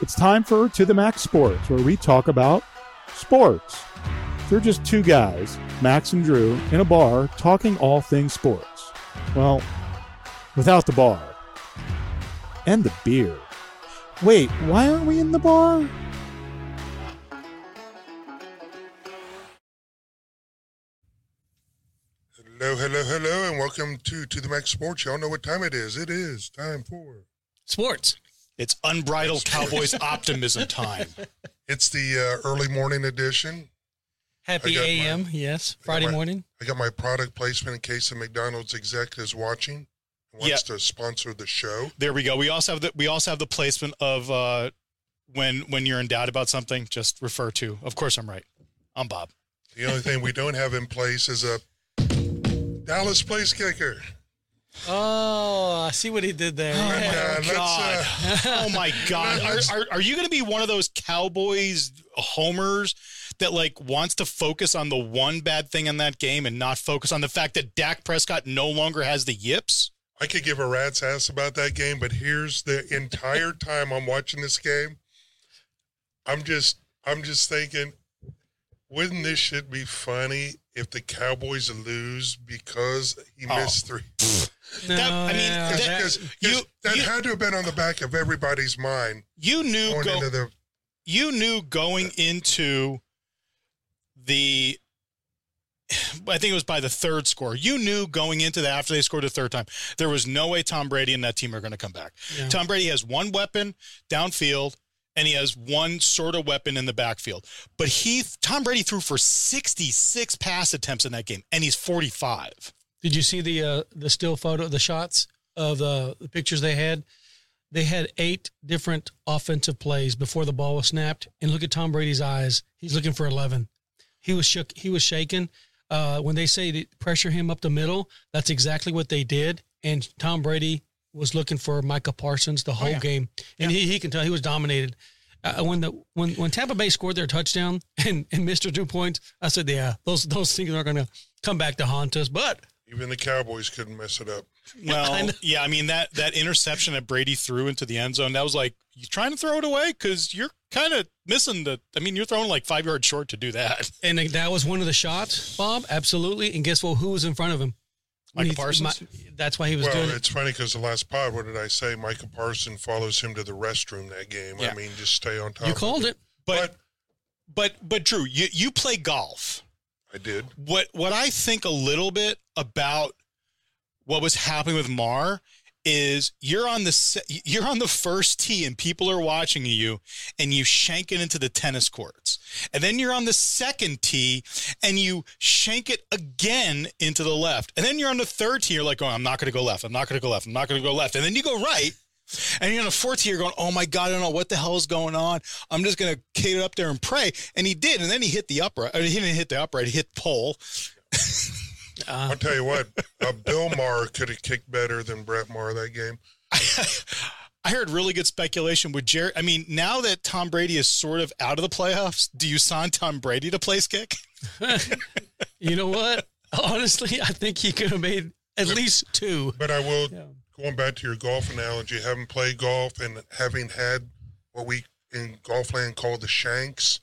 It's time for To the Max Sports, where we talk about sports. They're just two guys, Max and Drew, in a bar talking all things sports. Well, without the bar. And the beer. Wait, why aren't we in the bar? Hello, hello, hello, and welcome to To the Max Sports. Y'all know what time it is. It is time for. Sports. It's unbridled Cowboys optimism time. It's the uh, early morning edition. Happy AM. mine. Yes. I Friday my- morning. I got my product placement in case the McDonald's exec is watching and wants to sponsor the show. There we go. We also have the we also have the placement of uh, when when you're in doubt about something, just refer to. Of course, I'm right. I'm Bob. The only thing we don't have in place is a Dallas place kicker. Oh, I see what he did there. And, uh, let's, God. uh, Oh my God! Are, are, are you going to be one of those Cowboys homers that like wants to focus on the one bad thing in that game and not focus on the fact that Dak Prescott no longer has the yips? I could give a rat's ass about that game, but here's the entire time I'm watching this game, I'm just I'm just thinking, wouldn't this shit be funny if the Cowboys lose because he Oh. missed three? No, That- I mean, yeah, that- that- Because you- that you- had to have been on the back of everybody's mind You knew going go, into the you knew going into the I think it was by the third score. You knew going into that after they scored a third time, there was no way Tom Brady and that team are going to come back. Yeah. Tom Brady has one weapon downfield and he has one sort of weapon in the backfield. But he Tom Brady threw for 66 pass attempts in that game and he's 45. Did you see the uh, the still photo, the shots of the, the pictures they had? They had eight different offensive plays before the ball was snapped, and look at Tom Brady's eyes. He's looking for eleven. He was shook. He was shaken. Uh, when they say pressure him up the middle, that's exactly what they did. And Tom Brady was looking for Micah Parsons the whole yeah. game, and he, he can tell he was dominated. Uh, when the when when Tampa Bay scored their touchdown and and Mister two points, I said, yeah, those those things are going to come back to haunt us. But even the Cowboys couldn't mess it up. Well, yeah, I mean that that interception that Brady threw into the end zone, that was like you trying to throw it away cuz you're kind of missing the I mean, you're throwing like 5 yards short to do that. And that was one of the shots, Bob. Absolutely. And guess what? Who was in front of him? When Micah he- Parsons? my- that's why he was Well, doing it. it's funny because the last pod, what did I say? Micah Parsons follows him to the restroom that game. Yeah. I mean, just stay on top. You of called it. But but but Drew, you you play golf. I did. what what I think a little bit about what was happening with Maher is you're on the you're on the first tee and people are watching you and you shank it into the tennis courts and then you're on the second tee and you shank it again into the left and then you're on the third tee you're like oh I'm not going to go left I'm not going to go left I'm not going to go left and then you go right and you're on the fourth tee, you're going, oh my God, I don't know what the hell is going on. I'm just going to cater up there and pray. And he did. And then he hit the upright. He didn't hit the upright, he hit pole. Uh, I'll tell you what, Bill Maher could have kicked better than Brett Maher that game. I heard really good speculation with Jerry. I mean, now that Tom Brady is sort of out of the playoffs, do you sign Tom Brady to place kick? you know what? Honestly, I think he could have made at least two. But I will, Yeah. going back to your golf analogy, having played golf and having had what we in golf land call the shanks,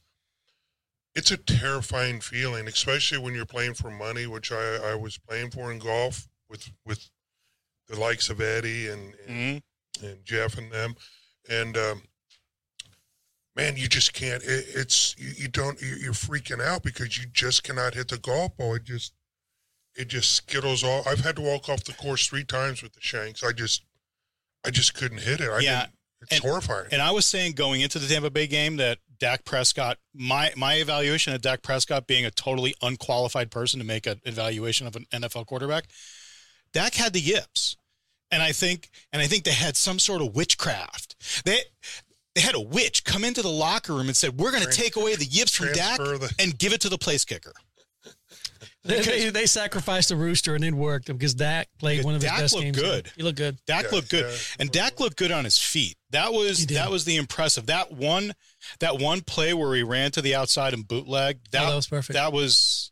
it's a terrifying feeling, especially when you're playing for money, which I, I was playing for in golf with with the likes of Eddie and, and mm-hmm. And Jeff and them, and um, man, you just can't. It, it's you, you don't. you- You're freaking out because you just cannot hit the golf ball. It just it just skittles off. I've had to walk off the course three times with the shanks. I just I just couldn't hit it. I Yeah, didn't- it's and- horrifying. And I was saying going into the Tampa Bay game that Dak Prescott, my my evaluation of Dak Prescott being a totally unqualified person to make an evaluation of an NFL quarterback, Dak had the yips, and I think and I think they had some sort of witchcraft. They they had a witch come into the locker room and said, "We're going to take away the yips from Dak the- and give it to the place kicker." They, they, they sacrificed the rooster and it worked because Dak played Because one of his Dak best looked games. good. He looked good. Dak Yeah, looked good, yeah, and Dak looked good on his feet. That was that was the impressive. That one, that one play where he ran to the outside and bootleg. That, Oh, that was perfect. That was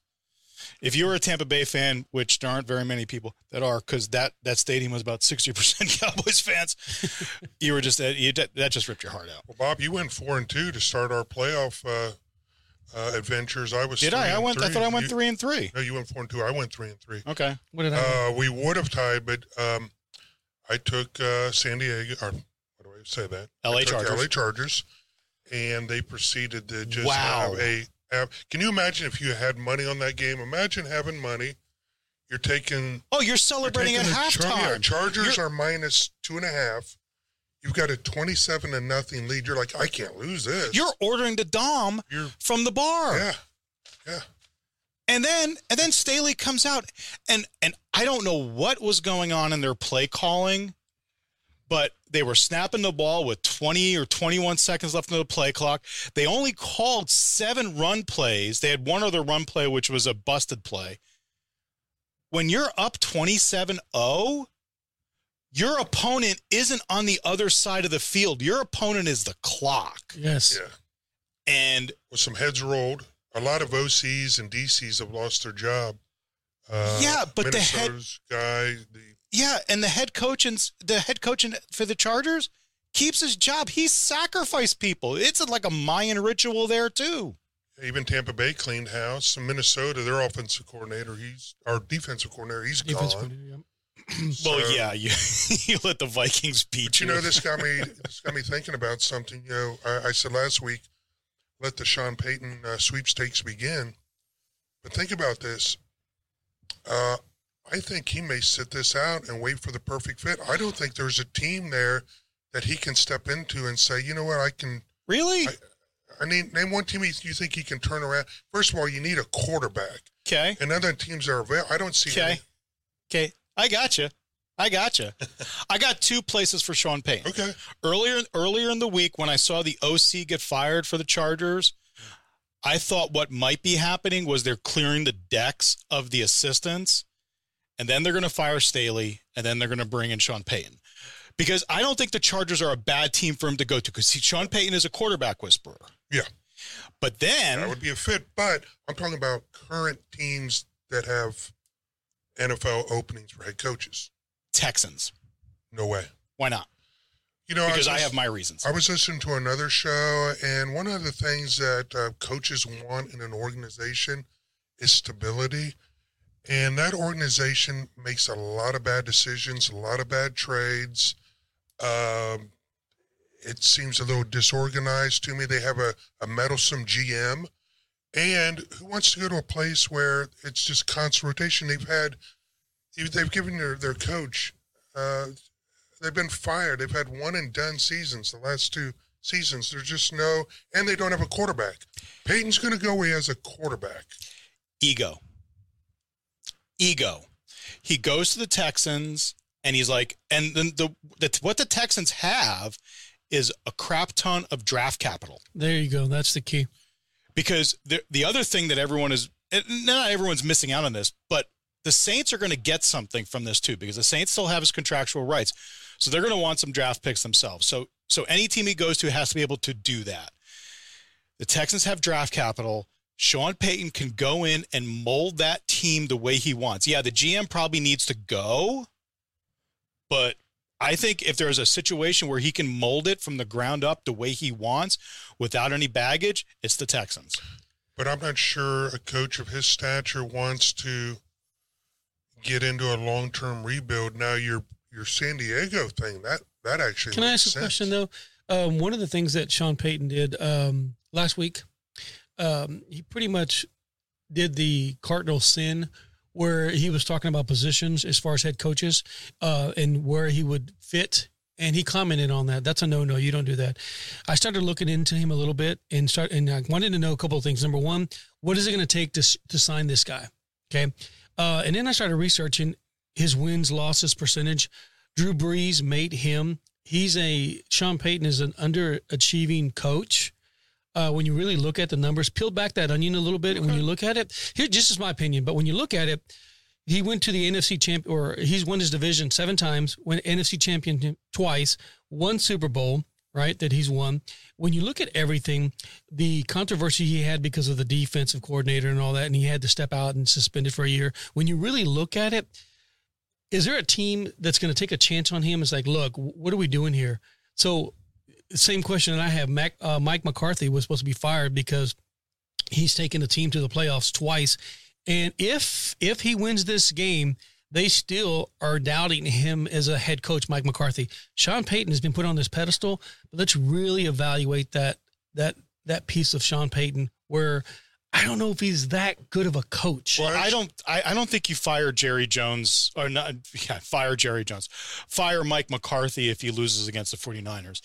If you were a Tampa Bay fan, which there aren't very many people that are, because that that stadium was about sixty percent Cowboys fans, you were just you, that that just ripped your heart out. Well, Bob, you went four and two to start our playoff uh, uh, adventures. I was Did three I? I and went. I thought I went You- three and three. No, you went four and two. I went three and three. Okay. What did I? Uh, we would have tied, but um, I took uh, San Diego. Or what do I say that? LA I took Chargers. LA Chargers, and they proceeded to just Wow. have a. Have, can you imagine if you had money on that game? Imagine having money. You're taking. Oh, you're you're celebrating at taking the Char- halftime. yeah, Chargers You're- are minus two and a half. You've got a twenty-seven to nothing lead. You're like, I can't lose this. You're ordering the dom You're from the bar. yeah, yeah. And then and then Staley comes out and and I don't know what was going on in their play calling, but they were snapping the ball with 20 or 21 seconds left on the play clock. They only called seven run plays. They had one other run play which was a busted play. When you're up 27-0, your opponent isn't on the other side of the field. Your opponent is the clock. yes. Yeah. And with some heads rolled. A lot of OCs and DCs have lost their job. Uh, Yeah, but the head- guy, the Yeah, and the head coach and the head coach in- for the Chargers keeps his job. He sacrificed people. It's like a Mayan ritual there too. even Tampa Bay cleaned house. And Minnesota, their offensive coordinator, he's our defensive coordinator, he's Defense gone. coordinator, yeah. So- well, yeah, you you let the Vikings beat But you. you know, this got me. This got me thinking about something. You know, I, I said last week, let the Sean Payton uh, sweepstakes begin. But think about this. Uh, I think he may sit this out and wait for the perfect fit. I don't think there's a team there that he can step into and say, you know what, I can. really? I- I mean, name one team you think he can turn around. First of all, you need a quarterback, Okay, and other teams are available. I don't see. okay, any- okay. I got you. I got you. I got two places for Sean Payton. Okay. earlier earlier in the week when I saw the OC get fired for the Chargers, I thought what might be happening was they're clearing the decks of the assistants, and then they're going to fire Staley, and then they're going to bring in Sean Payton. Because I don't think the Chargers are a bad team for him to go to. Because Sean Payton is a quarterback whisperer. Yeah. But then, That would be a fit. But I'm talking about current teams that have NFL openings for head coaches. Texans. No way. Why not? You know, Because I, I have my reasons. I was listening to another show, and one of the things that uh, coaches want in an organization is stability. And that organization makes a lot of bad decisions, a lot of bad trades. Um, it seems a little disorganized to me. They have a, a meddlesome GM. And who wants to go to a place where it's just constant rotation? They've had, they've given their, their coach, uh, they've been fired. They've had one and done seasons, the last two seasons. There's just no, and they don't have a quarterback. Peyton's going to go he has a quarterback. ego. Ego. He goes to the Texans and he's like, and then the, the what the Texans have is a crap ton of draft capital There you go. That's the key. because the the other thing that everyone is not everyone's missing out on this, but the Saints are going to get something from this too because the Saints still have his contractual rights, so they're going to want some draft picks themselves. So so any team he goes to has to be able to do that. The Texans have draft capital. Sean Payton can go in and mold that team the way he wants. Yeah, the GM probably needs to go, but I think if there's a situation where he can mold it from the ground up the way he wants without any baggage, it's the Texans. But I'm not sure a coach of his stature wants to get into a long term rebuild. Now your your San Diego thing that that actually Can I makes ask a question though? Um, one of the things that Sean Payton did um, last week, um, he pretty much did the cardinal sin where he was talking about positions as far as head coaches uh, and where he would fit. And he commented on that. That's a no no. You don't do that. I started looking into him a little bit and start and I wanted to know a couple of things. Number one, what is it going to take to to sign this guy? Okay, uh, and then I started researching his wins losses percentage. Drew Brees made him. He's a Sean Payton is an underachieving coach. Uh, when you really look at the numbers, peel back that onion a little bit, and when you look at it, here just is my opinion. But when you look at it, he went to the NFC champ, or he's won his division seven times, went NFC champion twice, won Super Bowl, right? That he's won. When you look at everything, the controversy he had because of the defensive coordinator and all that, and he had to step out and suspended for a year. When you really look at it, is there a team that's going to take a chance on him? It's like, look, what are we doing here? So, same question that I have. Mac, uh, Mike McCarthy was supposed to be fired because he's taken the team to the playoffs twice, and if if he wins this game, they still are doubting him as a head coach, Mike McCarthy. Sean Payton has been put on this pedestal, but let's really evaluate that that that piece of Sean Payton where I don't know if he's that good of a coach. Well, I don't. I, I don't think you fire Jerry Jones or not. Yeah, fire Jerry Jones. Fire Mike McCarthy if he loses against the 49ers.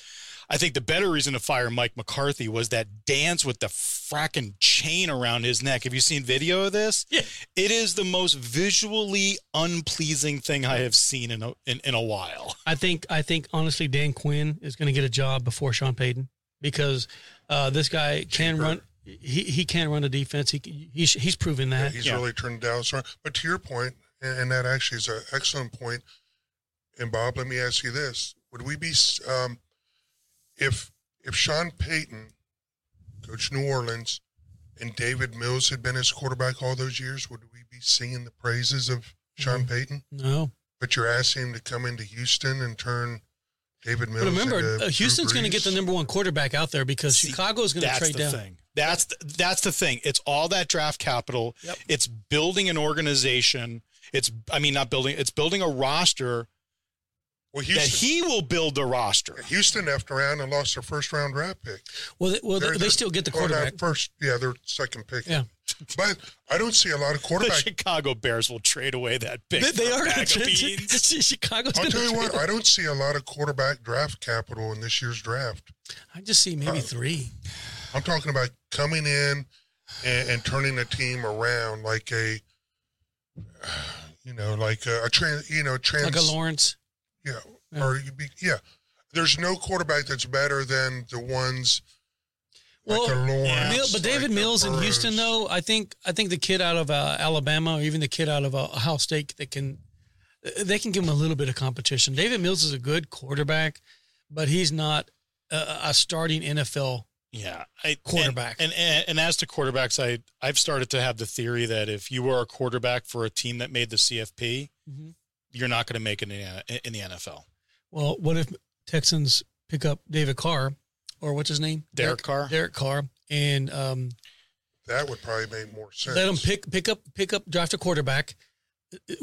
I think the better reason to fire Mike McCarthy was that dance with the fracking chain around his neck. Have you seen video of this? Yeah. It is the most visually unpleasing thing I have seen in a in, in a while. I think I think honestly Dan Quinn is going to get a job before Sean Payton because uh, this guy can Cheaper. run. He he can run a defense. He he's he's proven Yeah, that. he's Yeah. really turned Dallas around. But to your point, and, and that actually is an excellent point. And Bob, let me ask you this: Would we be um, if if Sean Payton, coach New Orleans, and Davis Mills had been his quarterback all those years? Would we be singing the praises of Sean Payton? No, But you're asking him to come into Houston and turn Davis Mills. but remember, into uh, Houston's going to get the number one quarterback out there because See, Chicago's going to trade the down. thing. That's the, that's the thing. It's all that draft capital. Yep. It's building an organization. It's I mean not building. It's building a roster Well, that he will build the roster. Houston effed around and lost their first round draft pick. Well, they, well, They're- they still get the well, not quarterback. first, yeah, their second pick. Yeah. but I don't see a lot of The quarterback. Chicago Bears will trade away that big. They, they are going bag to of trade. beans. Chicago's I'll tell you what, trade. I don't see a lot of quarterback draft capital in this year's draft. I just see maybe Uh, three. I'm talking about coming in and, and turning a team around like a, you know, like a, a trans, you know, trans, Like a Lawrence. Yeah, Yeah. or you be, yeah. There's no quarterback that's better than the ones Well, like a Lawrence. Mil- but David like Mills in Houston, though, I think I think the kid out of uh, Alabama or even the kid out of uh, Ohio State that can they can give him a little bit of competition. Davis Mills is a good quarterback, but he's not a, a starting NFL. Yeah, I, Quarterback. And, and and as to quarterbacks, I I've started to have the theory that if you were a quarterback for a team that made the CFP, Mhm. You're not going to make it in, the- NFL. Well, what if Texans pick up David Carr or what's his name? Derek Carr? Derek Carr, and um, That would probably make more sense. let him pick pick up pick up draft a quarterback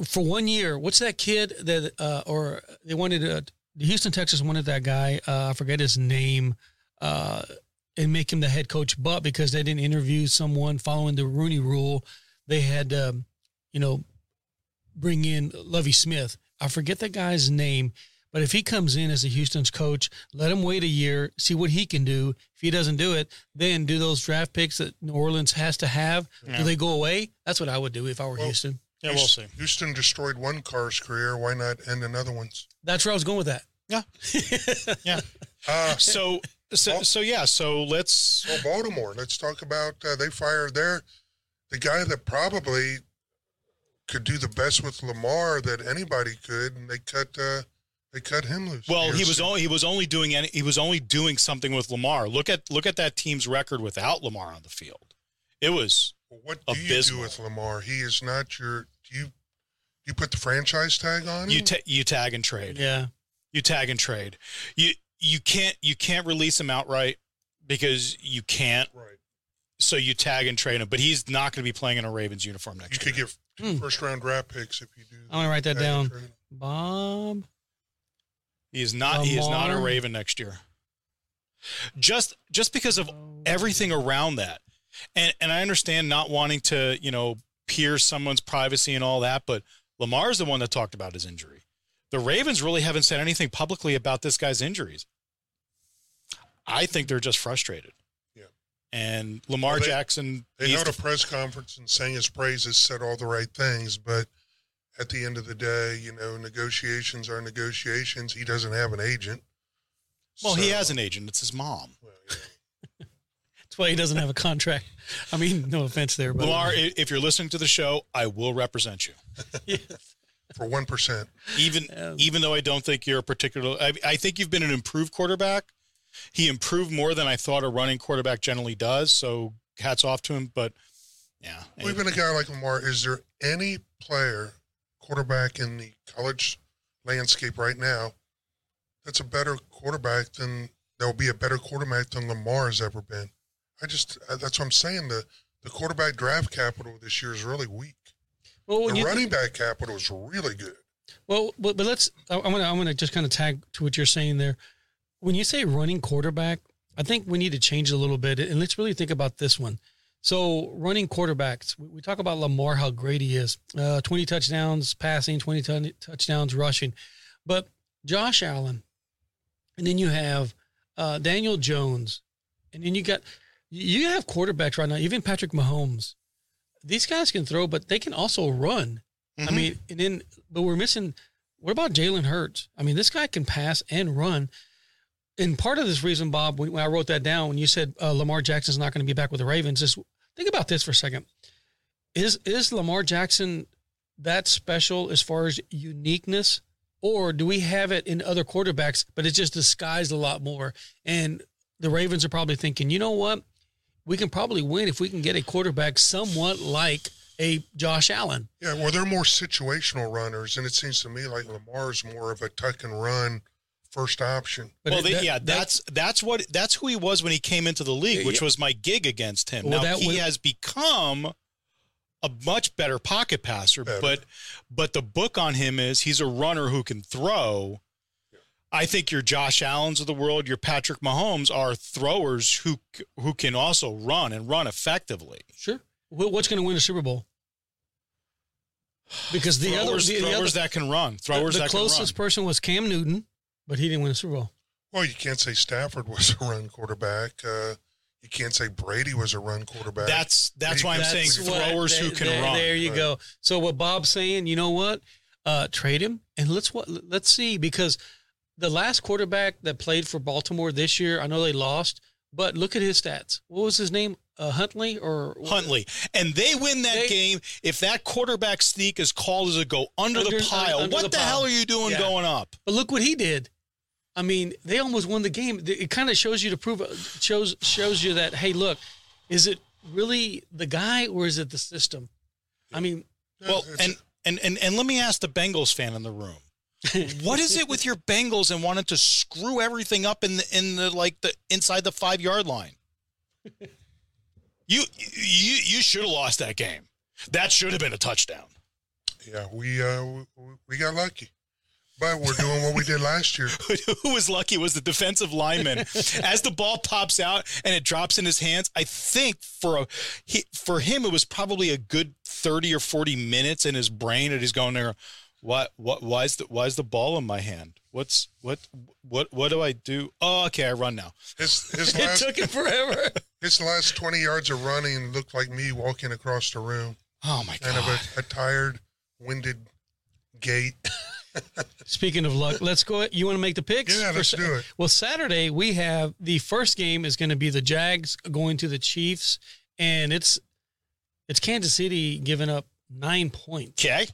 for one year. What's that kid that uh, or they wanted uh, the Houston Texans wanted that guy. Uh, I forget his name. Uh, and make him the head coach, but because they didn't interview someone following the Rooney Rule, they had, um, you know, bring in Lovie Smith. I forget the guy's name, but if he comes in as a Houston's coach, let him wait a year, see what he can do. If he doesn't do it, then do those draft picks that New Orleans has to have. Yeah. Do they go away? That's what I would do if I were Well- Houston. Yeah, we'll see. Houston destroyed one car's career. Why not end another one's? That's where I was going with that. Yeah. Yeah. Uh, So so so yeah. So let's. well, Baltimore. Let's talk about. Uh, they fired their the guy that probably could do the best with Lamar that anybody could, and they cut. Uh, they cut him loose. Well, he was ago. only he was only doing any, he was only doing something with Lamar. Look at look at that team's record without Lamar on the field. It was Well, what do you do with Lamar? He is not your. Do you you put the franchise tag on him? you ta- you tag and trade. Yeah. You tag and trade. You you can't you can't release him outright because you can't. right. So you tag and trade him, but he's not going to be playing in a Ravens uniform You next could year. get two Hmm. first round draft picks if you do. I'm going to write that down. Bob. He is not. He is not a Raven next year. Just just because of everything around that, and and I understand not wanting to you know pierce someone's privacy and all that, but Lamar's the one that talked about his injury. The Ravens really haven't said anything publicly about this guy's injuries. I think they're just frustrated. Yeah. And Lamar Well, they- Jackson They needs held a press conference and sang his praises, said all the right things, but at the end of the day, you know, negotiations are negotiations. He doesn't have an agent. well, he has an agent. It's his mom. well, yeah. That's why he doesn't have a contract. I mean, no offense there, but Lamar, if you're listening to the show, I will represent you. for one percent. even Yeah. even though I don't think you're a particular, I, I think you've been an improved quarterback, He improved more than I thought a running quarterback generally does. So hats off to him. But yeah, Well, even a guy like Lamar, is there any player, quarterback in the college landscape right now, that's a better quarterback than that will be a better quarterback than Lamar has ever been? I just uh, that's what I'm saying. The the quarterback draft capital this year is really weak. Well, The you running back capital is really good. Well, but, but let's. I- I'm gonna. I'm gonna just kind of tag to what you're saying there. When you say running quarterback, I think we need to change it a little bit, and let's really think about this one. So, running quarterbacks, we, talk about Lamar, how great he is. Uh, 20 touchdowns passing, 20 ton- touchdowns rushing, but Josh Allen, and then you have uh, Daniel Jones, and then you got you have quarterbacks right now. Even Patrick Mahomes, these guys can throw, but they can also run. I Mhm. mean, and then, but we're missing. What about Jalen Hurts? I mean, this guy can pass and run. And part of this reason, Bob, when I wrote that down, when you said uh, Lamar Jackson's not going to be back with the Ravens, is think about this for a second. Is is Lamar Jackson that special as far as uniqueness, or do we have it in other quarterbacks, but it's just disguised a lot more? And the Ravens are probably thinking, you know what, we can probably win if we can get a quarterback somewhat like a Josh Allen. Yeah, well, they're more situational runners, and it seems to me like Lamar's more of a tuck and run first option. But well, it- they, that- yeah, that- that's that's what that's who he was when he came into the league, Yeah, which yeah. was my gig against him. Well, now that he would- has become a much better pocket passer, Better. but but the book on him is he's a runner who can throw. I think your Josh Allen's of the world, your Patrick Mahomes are throwers who who can also run and run effectively. Sure. What's going to win a Super Bowl? Because the other, throwers, the, the, other, throwers that can run, throwers the that closest can run. person was Cam Newton, but he didn't win a Super Bowl. Well, you can't say Stafford was a run quarterback. Uh, you can't say Brady was a run quarterback. That's that's why I'm That's saying what- throwers who there- can there, run. There you Right. go. So what Bob's saying, you know what? Uh, trade him and let's what let's see because the last quarterback that played for Baltimore this year, I know they lost, but look at his stats. What was his name? Uh, Huntley or Huntley. And they win that They- game if that quarterback sneak is called as a go under, Under- the pile. under what the the, pile. hell are you doing Yeah. going up? But look what he did. I mean, they almost won the game. It kind of shows you to prove shows shows you that hey, look, is it really the guy or is it the system? I mean, Well, and, and and and let me ask the Bengals fan in the room. what is it with your Bengals and wanting to screw everything up in the in the like the inside the 5-yard line? You you you should have lost that game. That should have been a touchdown. yeah, we uh, we- we got lucky, but we're doing what we did last year. Who was lucky was the defensive lineman. As the ball pops out and it drops in his hands, I think for a he, for him it was probably a good thirty or forty minutes in his brain, that he's going there. What what why is the why is the ball in my hand? What's what what what do I do? Oh, okay, I run now. His his it last took him forever. his last twenty yards of running looked like me walking across the room, Oh my god! kind of a, a tired, winded gait. Speaking of luck, let's go. You want to make the picks? Yeah, let's Sa- do it. Well, Saturday we have the first game is going to be the Jags going to the Chiefs, and it's it's Kansas City giving up nine points. Okay,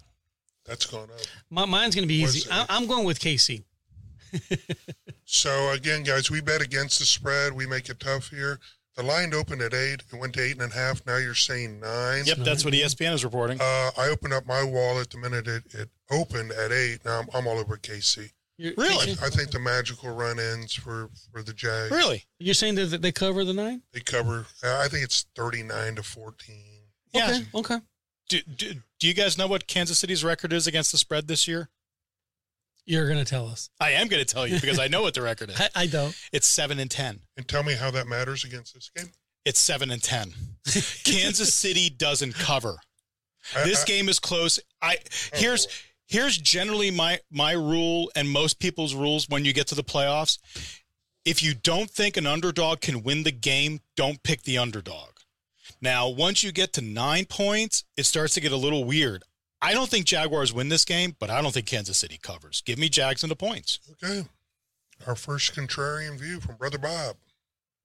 That's going up. My, mine's going to be What's easy. I, I'm going with KC. So again, guys, we bet against the spread. We make it tough here. The line opened at eight. It went to eight and a half. Now you're saying nine. yep, that's what ESPN is reporting. Uh, I opened up my wallet the minute it, it opened at eight. Now I'm, I'm all over KC. You're, Really? KC? I think the magical run ins for, for the Jags. Really? You're saying that they cover the nine? They cover. uh, I think it's 39 to 14. Yeah. Okay. Okay. Do, do, do you guys know what Kansas City's record is against the spread this year? You're going to tell us. I am going to tell you because I know what the record is. I, I don't. It's seven and ten. And tell me how that matters against this game. It's seven and ten. Kansas City doesn't cover. I- This I- game is close. I oh, here's boy. here's generally my my rule and most people's rules when you get to the playoffs. If you don't think an underdog can win the game, don't pick the underdog. Now, once you get to nine points, it starts to get a little weird. I don't think Jaguars win this game, but I don't think Kansas City covers. Give me Jags and the points. Okay. Our first contrarian view from Brother Bob.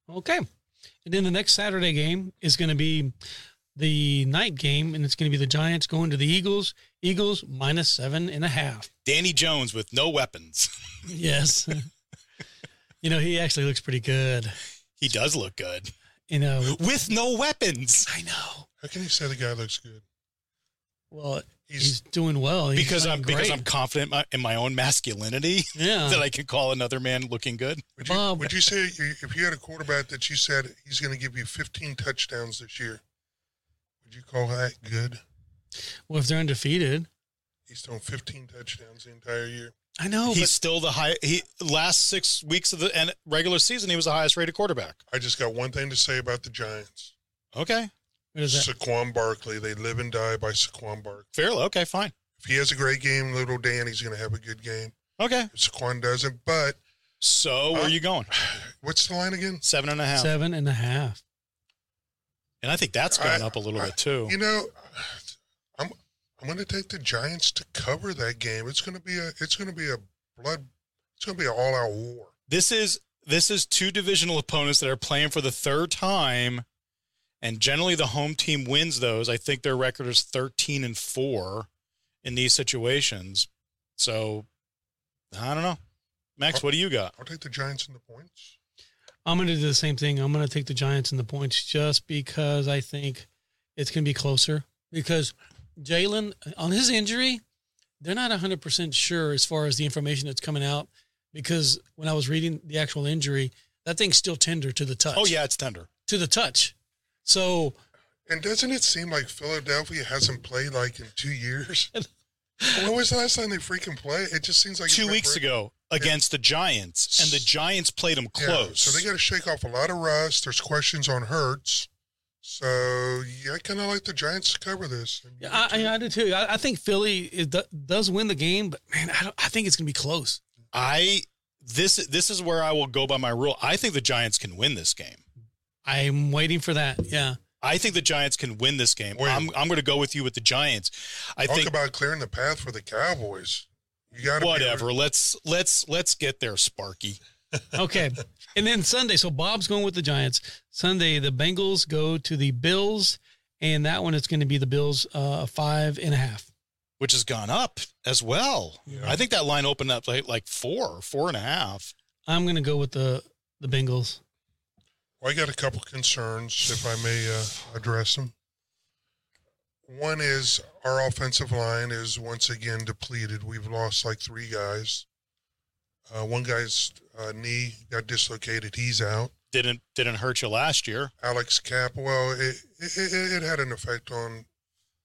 Okay. And then the next Saturday game is going to be the night game, and it's going to be the Giants going to the Eagles. Eagles minus seven and a half. Danny Jones with no weapons. Yes. You know, he actually looks pretty good. He does look good You know, with no weapons. I know. How can you say the guy looks good? Well, he's, He's doing well. He's Because I'm playing because. I'm confident in my own masculinity yeah. that I can call another man looking good. Would you, Bob- would you say if you had a quarterback that you said he's going to give you 15 touchdowns this year, would you call that good? well, if they're undefeated, He's thrown 15 touchdowns the entire year. I know. He's still the high. He last six weeks of the and regular season, he was the highest rated quarterback. I just got one thing to say about the Giants. Okay, but what is that? Saquon Barkley. They live and die by Saquon Barkley. fairly. Okay, fine. If he has a great game, little Danny's going to have a good game. Okay. If Saquon doesn't, but So where Uh, are you going? what's the line again? Seven and a half. Seven and a half. And I think that's going I- up a little I- bit too. You know, I'm I'm going to take the Giants to cover that game. It's going to be a it's going to be a blood. It's going to be an all out war. This is this is two divisional opponents that are playing for the third time, and generally the home team wins those. I think their record is thirteen and four in these situations. So I don't know. Max, what do you got? I'll take the Giants and the points. I'm going to do the same thing. I'm going to take the Giants and the points just because I think it's going to be closer. Because Jalen, on his injury, they're not 100% sure as far as the information that's coming out. Because when I was reading the actual injury, that thing's still tender to the touch. Oh yeah, it's tender. To the touch. So, And doesn't it seem like Philadelphia hasn't played like in two years? when was the last time they freaking played? It just seems like Two weeks forever. ago against the Giants, and the Giants played them Yeah, close. so they got to shake off a lot of rust. There's questions on Hurts. So yeah, I kind of like the Giants to cover this. And yeah, I, I, I do too. I, I think Philly it does win the game, but man, I, don't, I think it's going to be close. I this this is where I will go by my rule. I think the Giants can win this game. I'm waiting for that. Yeah. I think the Giants can win this game. Wait. I'm I'm going to go with you with the Giants. I Talk think about clearing the path for the Cowboys. You got to whatever. Let's let's let's get there, Sparky. Okay. and then Sunday, so Bob's going with the Giants. Sunday, the Bengals go to the Bills, and that one it's going to be the Bills uh, five and a half. Which has gone up as well. Yeah. I think that line opened up like like four, four and a half. I'm going to go with the the Bengals. Well, I got a couple concerns, if I may uh, address them. One is our offensive line is once again depleted. We've lost like three guys. Uh, one guy's uh, knee got dislocated. He's out. Didn't didn't hurt you last year. Alex Cap. Well, it, it, it, it had an effect on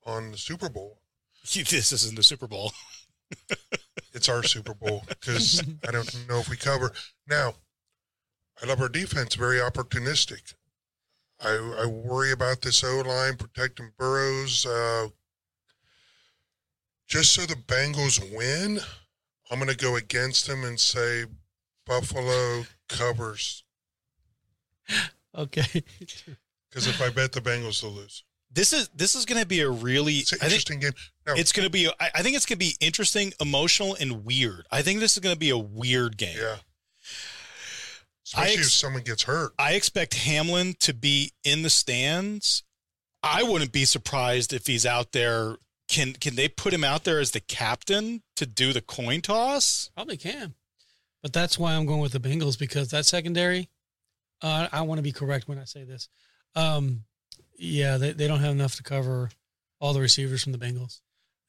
on the Super Bowl. This isn't the Super Bowl. It's our Super Bowl because I don't know if we cover. Now, I love our defense, very opportunistic. I, I worry about this O line protecting Burrows. Uh, just so the Bengals win, I'm going to go against them and say Buffalo covers. Okay. Because if I bet the Bengals, they'll lose. This is this is going to be a really It's an I think interesting game. No, it's going to be I I think it's going to be interesting, emotional, and weird. I think this is going to be a weird game. yeah. Especially if someone gets hurt. I expect Hamlin to be in the stands. I wouldn't be surprised if he's out there. Can can they put him out there as the captain to do the coin toss? Probably can. But that's why I'm going with the Bengals because that secondary, uh, I want to be correct when I say this. Um, yeah, they, they don't have enough to cover all the receivers from the Bengals.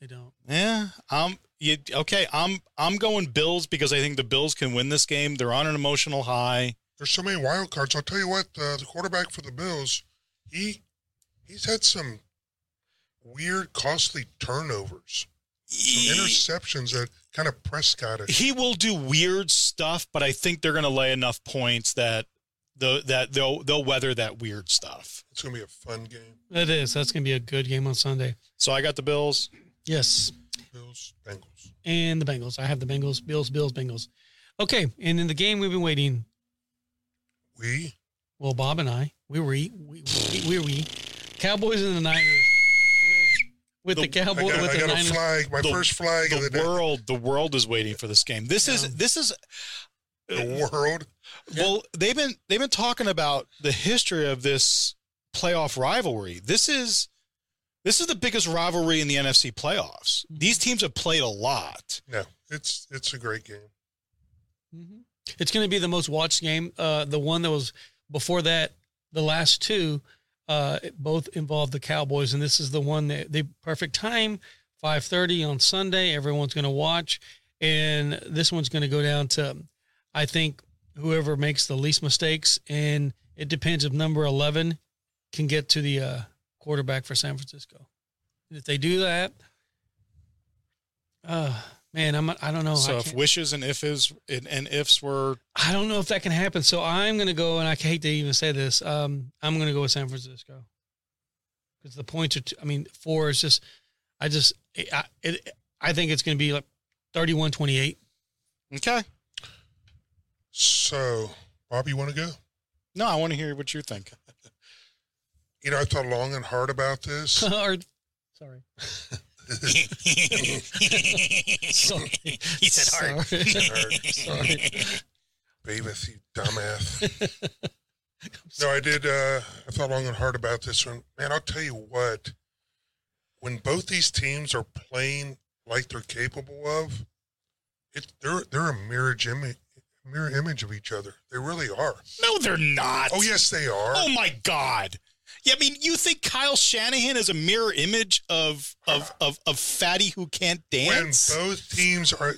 They don't. Yeah, um, you, okay. I'm I'm going Bills because I think the Bills can win this game. They're on an emotional high. There's so many wild cards. I'll tell you what, uh, the quarterback for the Bills, he he's had some weird, costly turnovers, some He, interceptions that kind of Prescott. he will do weird stuff, but I think they're going to lay enough points that the that they'll they'll weather that weird stuff. It's gonna be a fun game. It is. That's going to be a good game on Sunday. So I got the Bills. Yes. Bills, Bengals. And the Bengals. I have the Bengals, Bills, Bills, Bengals. Okay. And in the game we've been waiting, We well, Bob and I, we were, we, we, we, we, Cowboys and the Niners. With, with the, The- I Cowboys, got, with I the got a flag, my The- first flag of the, The day. world, the world is waiting for this game. This Yeah. is this is The world. well. They've been they've been talking about the history of this playoff rivalry. This is this is the biggest rivalry in the NFC playoffs. These teams have played a lot. No, it's it's a great game. Mhm. It's going to be the most watched game. Uh, the one that was before that, the last two, uh, both involve the Cowboys, and this is the one that the perfect time, five thirty on Sunday. Everyone's going to watch, and this one's going to go down to, I think, whoever makes the least mistakes, and it depends if number eleven can get to the uh, quarterback for San Francisco. If they do that, uh, man, I'm I don't know. So if wishes and if is and, and ifs were I don't know if that can happen. So I'm going to go, and I hate to even say this. Um, I'm going to go with San Francisco because the points are. T- I mean, four is just. I just. I, it, I think it's going to be like 31-28. okay. So, Bob, you want to go? No, I want to hear what you think. You know, I thought long and hard about this. or, sorry. Sorry. he said hard. Sorry. Sorry. Beavis, you dumbass. no, I did. Uh, I thought long and hard about this one. Man, I'll tell you what. When both these teams are playing like they're capable of, it they're they're a mirror image, mirror image of each other. They really are. No, they're not. Oh yes, they are. Oh my God. Yeah, I mean, you think Kyle Shanahan is a mirror image of of of, of fatty who can't when dance? both teams are,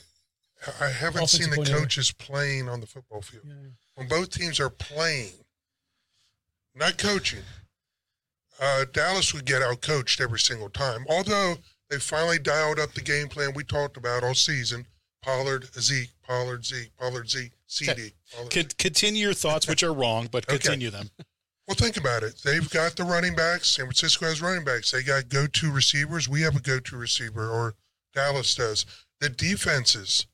I haven't Offensive seen the coordinator. coaches playing on the football field. Yeah. when both teams are playing, not coaching, uh, Dallas would get out coached every single time. Although they finally dialed up the game plan we talked about all season Pollard, Zeke, Pollard, Zeke, Pollard, Zeke, CD. Pollard, Zeke. continue your thoughts, which are wrong, but Okay. continue them. Well, think about it. They've got the running backs. San Francisco has running backs. They got go to receivers. We have a go to receiver, or Dallas does. The defenses.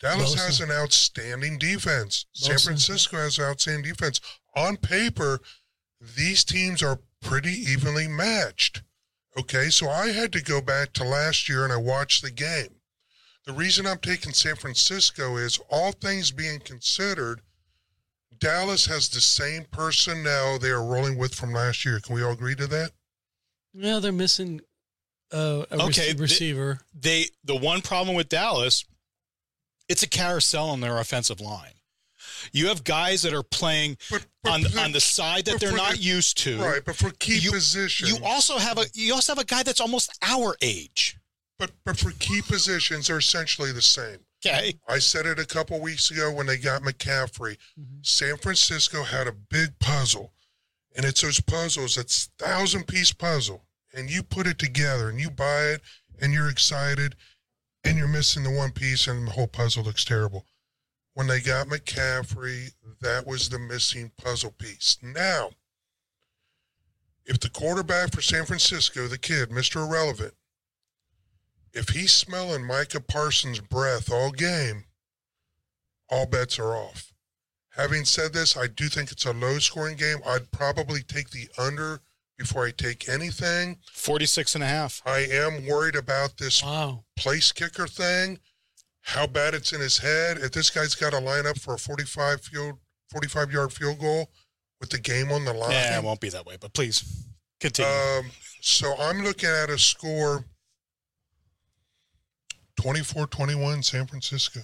Dallas Bosa. has an outstanding defense. San Francisco has an outstanding defense. On paper, these teams are pretty evenly matched. Okay, so I had to go back to last year and I watched the game. The reason I'm taking San Francisco is all things being considered, Dallas has the same personnel they are rolling with from last year. Can we all agree to that? No, they're missing uh, a Okay, rec- receiver. They the one problem with Dallas, it's a carousel on their offensive line. You have guys that are playing But, but on for- on the side that they're not the- used to. right, but for key You- positions, You also have a you also have a guy that's almost our age. but but for key positions, they're essentially the same. Okay. I said it a couple weeks ago when they got McCaffrey. Mhm. San Francisco had a big puzzle, and it's those puzzles. It's thousand piece puzzle, and you put it together, and you buy it, and you're excited, and you're missing the one piece, and the whole puzzle looks terrible. When they got McCaffrey, that was the missing puzzle piece. Now, if the quarterback for San Francisco, the kid, Mr. Irrelevant, if he's smelling Micah Parsons' breath all game, all bets are off. Having said this, I do think it's a low scoring game. I'd probably take the under before I take anything. 46 and a half. I am worried about this Wow. place kicker thing, how bad it's in his head. If this guy's got to line up for a 45 field 45 yard field goal with the game on the line. Yeah, it won't be that way, but please continue. Um, so I'm looking at a score 24 21 San Francisco.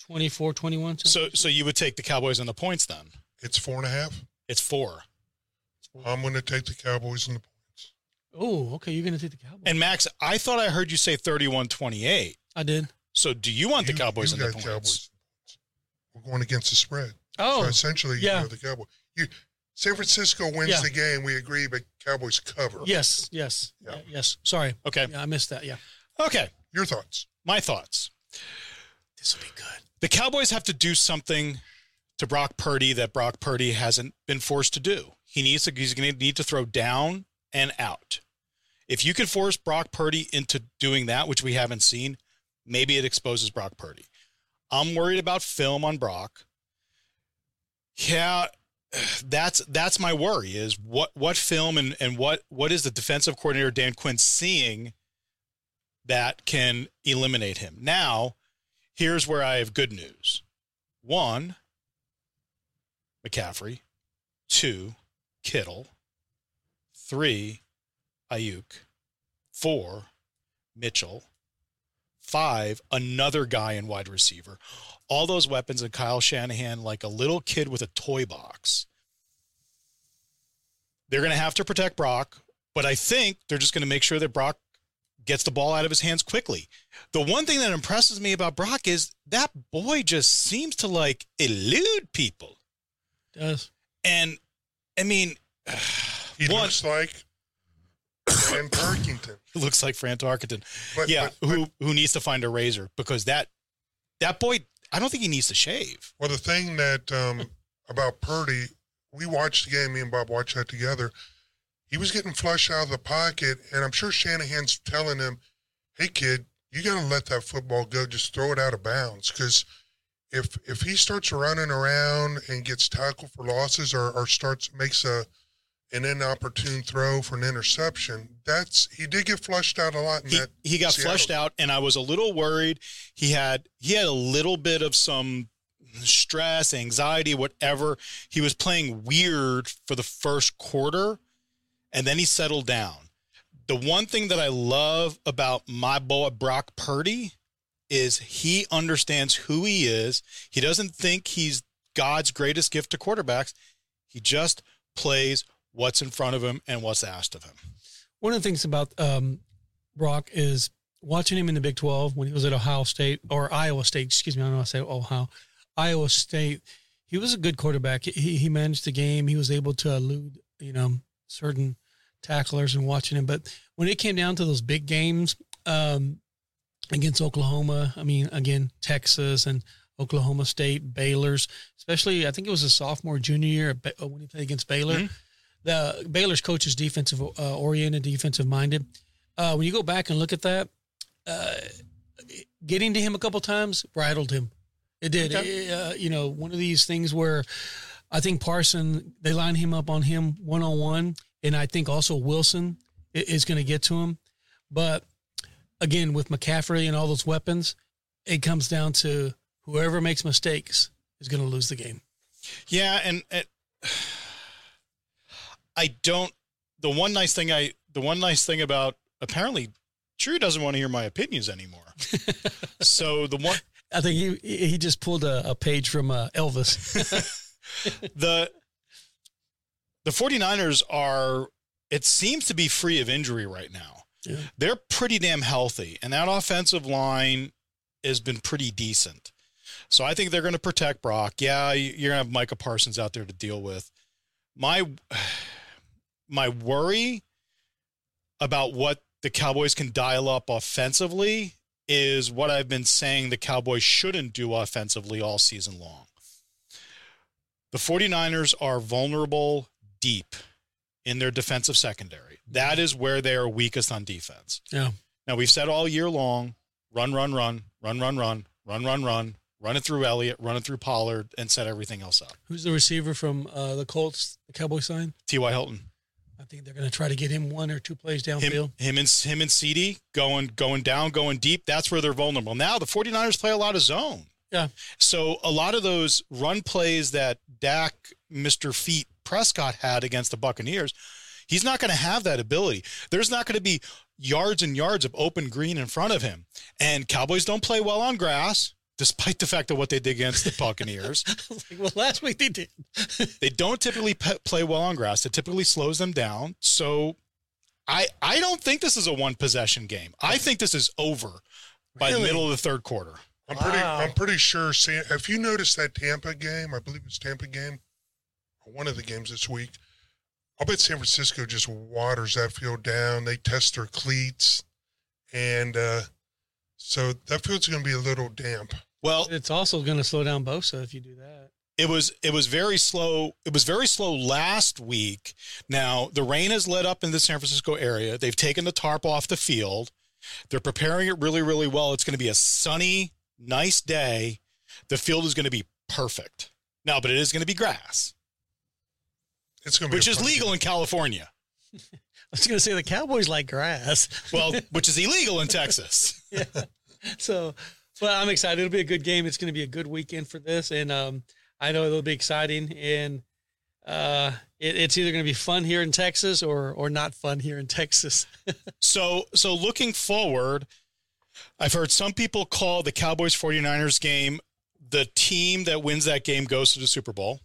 24 21. so so you would take the Cowboys and the points then. It's four and a half. It's 4. I'm going to take the Cowboys and the points. Oh, okay. You're going to take the Cowboys. And Max, I thought I heard you say 31-28. I did. So do you want the Cowboys you in the points? Cowboys. We're going against the spread. Oh, So essentially, yeah. you know the Cowboys. You, San Francisco wins Yeah. the game. We agree, but Cowboys cover. yes, yes, Yeah. yeah, yes. Sorry. Okay. Yeah, I missed that. Yeah. Okay. Your thoughts? My thoughts. This will be good. The Cowboys have to do something to Brock Purdy that Brock Purdy hasn't been forced to do. He needs to he's going to need to throw down and out. If you could force Brock Purdy into doing that, which we haven't seen, maybe it exposes Brock Purdy. I'm worried about film on Brock. Yeah, that's that's my worry is what what film and and what what is the defensive coordinator Dan Quinn seeing that can eliminate him. Now, here's where I have good news. One, McCaffrey. Two, Kittle. Three, Aiyuk. Four, Mitchell. Five, another guy in wide receiver. all those weapons and Kyle Shanahan like a little kid with a toy box. They're going to have to protect Brock, but I think they're just going to make sure that Brock gets the ball out of his hands quickly. The one thing that impresses me about Brock is that boy just seems to like elude people. Does. And I mean, He One- looks like Fran Tarkenton. it looks like Fran Tarkenton. But, yeah, but- but- who who needs to find a razor because that that boy, I don't think he needs to shave. Well, the thing that um, about Purdy, we watched the game. Me and Bob watched that together. He was getting flushed out of the pocket, and I'm sure Shanahan's telling him, "Hey, kid, you got to let that football go. Just throw it out of bounds, because if if he starts running around and gets tackled for losses, or, or starts makes a an inopportune throw for an interception, that's he did get flushed out a lot in He, that. he got Seattle. flushed out, and I was a little worried. He had he had a little bit of some stress, anxiety, whatever. He was playing weird for the first quarter, and then he settled down. The one thing that I love about my boy Brock Purdy is he understands who he is. He doesn't think he's God's greatest gift to quarterbacks. He just plays what's in front of him and what's asked of him. One of the things about um, Brock is watching him in the Big 12 when he was at Ohio State or Iowa State, excuse me, I don't know to say Ohio, Iowa State. He was a good quarterback. He, he managed the game. He was able to elude, you know, certain tacklers and watching him. But when it came down to those big games um, against Oklahoma, I mean, again, Texas and Oklahoma State, Baylor's, especially, I think it was a sophomore, junior year at when he played against Baylor. Mhm. The Baylor's coach is defensive uh, oriented, defensive minded. Uh, when you go back and look at that, uh, getting to him a couple times rattled him. It did. Okay. Uh, you know, one of these things where I think Parson they line him up on him one on one, and I think also Wilson is going to get to him. But again, with McCaffrey and all those weapons, it comes down to whoever makes mistakes is going to lose the game. Yeah, and it, I don't. The one nice thing I, the one nice thing about apparently, Drew doesn't want to hear my opinions anymore. so the one, I think he he just pulled a, a page from uh, Elvis. the the 49ers are it seems to be free of injury right now. Yeah. They're pretty damn healthy and that offensive line has been pretty decent. So I think they're going to protect Brock. Yeah, you- you're going to have Micah Parsons out there to deal with. My my worry about what the Cowboys can dial up offensively is what I've been saying the Cowboys shouldn't do offensively all season long. The 49ers are vulnerable deep in their defensive secondary. That is where they are weakest on defense. Yeah. Now, we've said all year long run, run, run, run, run, run, run, run, run, run it through Elliott, run it through Pollard, and set everything else up. Who's the receiver from uh, the Colts, the Cowboy sign? T.Y. Hilton. I think they're going to try to get him one or two plays Him, downfield. him and him and CD going going down, going deep. That's where they're vulnerable. Now the 49ers play a lot of zone. Yeah. So a lot of those run plays that Dak, Mr. Feet Prescott had against the Buccaneers, he's not going to have that ability. There's not going to be yards and yards of open green in front of him. And Cowboys don't play well on grass, despite the fact of what they did against the Buccaneers. Like, well, last week they did. they don't typically pe- play well on grass. It typically slows them down. So I I don't think this is a one possession game. I think this is over by the middle of the third quarter. I'm pretty. I'm pretty sure. San, have you noticed that Tampa game? I believe it's Tampa game, or one of the games this week. I'll bet San Francisco just waters that field down. They test their cleats, and uh, so that field's going to be a little damp. Well, It's also going to slow down Bosa if you do that. it was it was very slow. It was very slow last week. Now the rain has let up in the San Francisco area. They've taken the tarp off the field. They're preparing it really really well. It's going to be a sunny, nice day. The field is going to be perfect. Now, but it is going to be grass, It's going to be which is legal game. in California. I was going to say the Cowboys like grass. Well, which is illegal in Texas. yeah. So, but I'm excited. It'll be a good game. It's going to be a good weekend for this, and um, I know it'll be exciting. And uh, it, it's either going to be fun here in Texas or or not fun here in Texas. So, so looking forward, I've heard some people call the Cowboys 49ers game the team that wins that game goes to the Super Bowl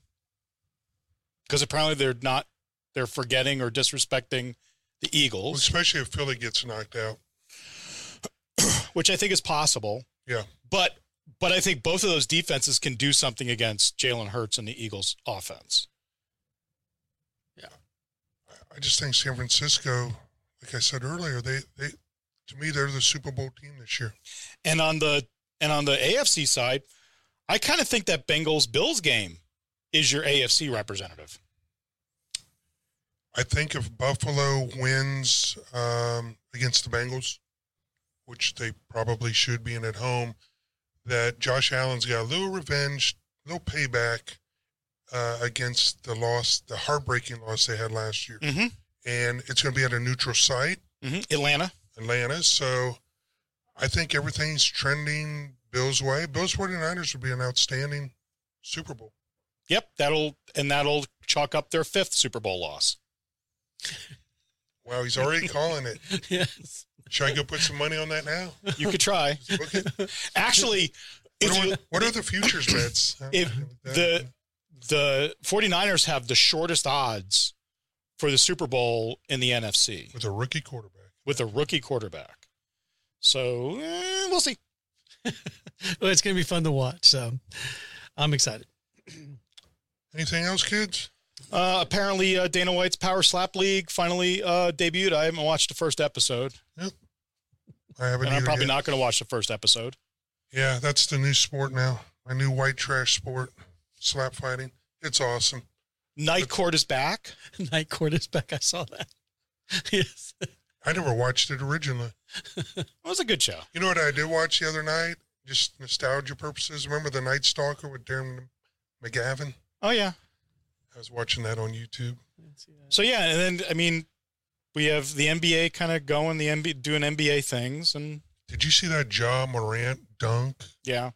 because apparently they're not they're forgetting or disrespecting the Well, Eagles, especially if Philly gets knocked out. which I think is possible. Yeah. But but I think both of those defenses can do something against Jalen Hurts and the Eagles offense. Yeah, I just think San Francisco, like I said earlier, they, they to me they're the Super Bowl team this year. And on the and on the AFC side, I kind of think that Bengals Bills game is your AFC representative. I think if Buffalo wins um, against the Bengals, which they probably should be in at home, that Josh Allen's got a little revenge, a little payback uh, against the loss, the heartbreaking loss they had last year. Mm-hmm. And it's going to be at a neutral site, Mm-hmm. Atlanta. Atlanta. So I think everything's trending Bills' way. Bills 49ers would be an outstanding Super Bowl. Yep, that'll and that'll chalk up their fifth Super Bowl loss. Wow, he's already calling it. yes. Should I go put some money on that now? You could try. Book it. Actually, if What, you, are, what are the futures bets? If the the 49ers have the shortest odds for the Super Bowl in the NFC with a rookie quarterback. with a rookie quarterback. So eh, we'll see. Well, it's going to be fun to watch. So I'm excited. Anything else, kids? Uh, apparently, uh, Dana White's Power Slap League finally uh, debuted. I haven't watched the first episode, Yep. I haven't. and I'm probably yet. not going to watch the first episode. Yeah, that's the new sport now. My new white trash sport, slap fighting. It's awesome. Night Court is back. Night court is back. I saw that. yes. I never watched it originally. It was a good show. You know what I did watch the other night? Just nostalgia purposes. Remember the Night Stalker with Darren McGavin? Oh yeah. I was watching that on YouTube. So yeah, and then I mean, we have the NBA kind of going, the NBA doing NBA things, and Did you see that Ja Morant dunk? yeah,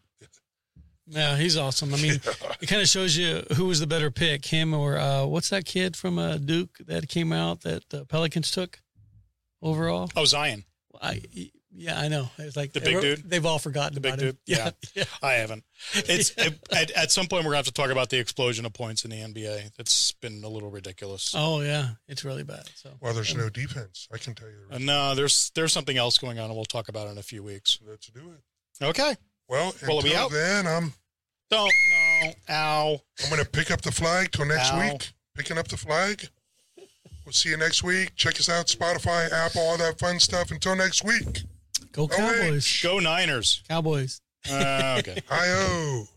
Yeah, he's awesome. I mean, it kind of shows you who was the better pick, him or uh, what's that kid from uh, Duke that came out that the Pelicans took overall? oh Zion, I yeah, I know. It's like The big dude? They've all forgotten The big about him. dude? Yeah. yeah. I haven't. It's at, at some point we're gonna have to talk about the explosion of points in the NBA. That's been a little ridiculous. Oh yeah, it's really bad. So Well, there's no defense. I can tell you. Uh, no, there's there's something else going on, and we'll talk about it in a few weeks. Let's do it. Okay. Well, Well, are we until out? then, I'm Don't no. Ow. I'm going to pick up the flag till next Ow. week. Picking up the flag. We'll see you next week. Check us out, Spotify, Apple, all that fun stuff. Until next week. Go. Cowboys! Go Niners. Cowboys. Uh, okay. Hi-oh.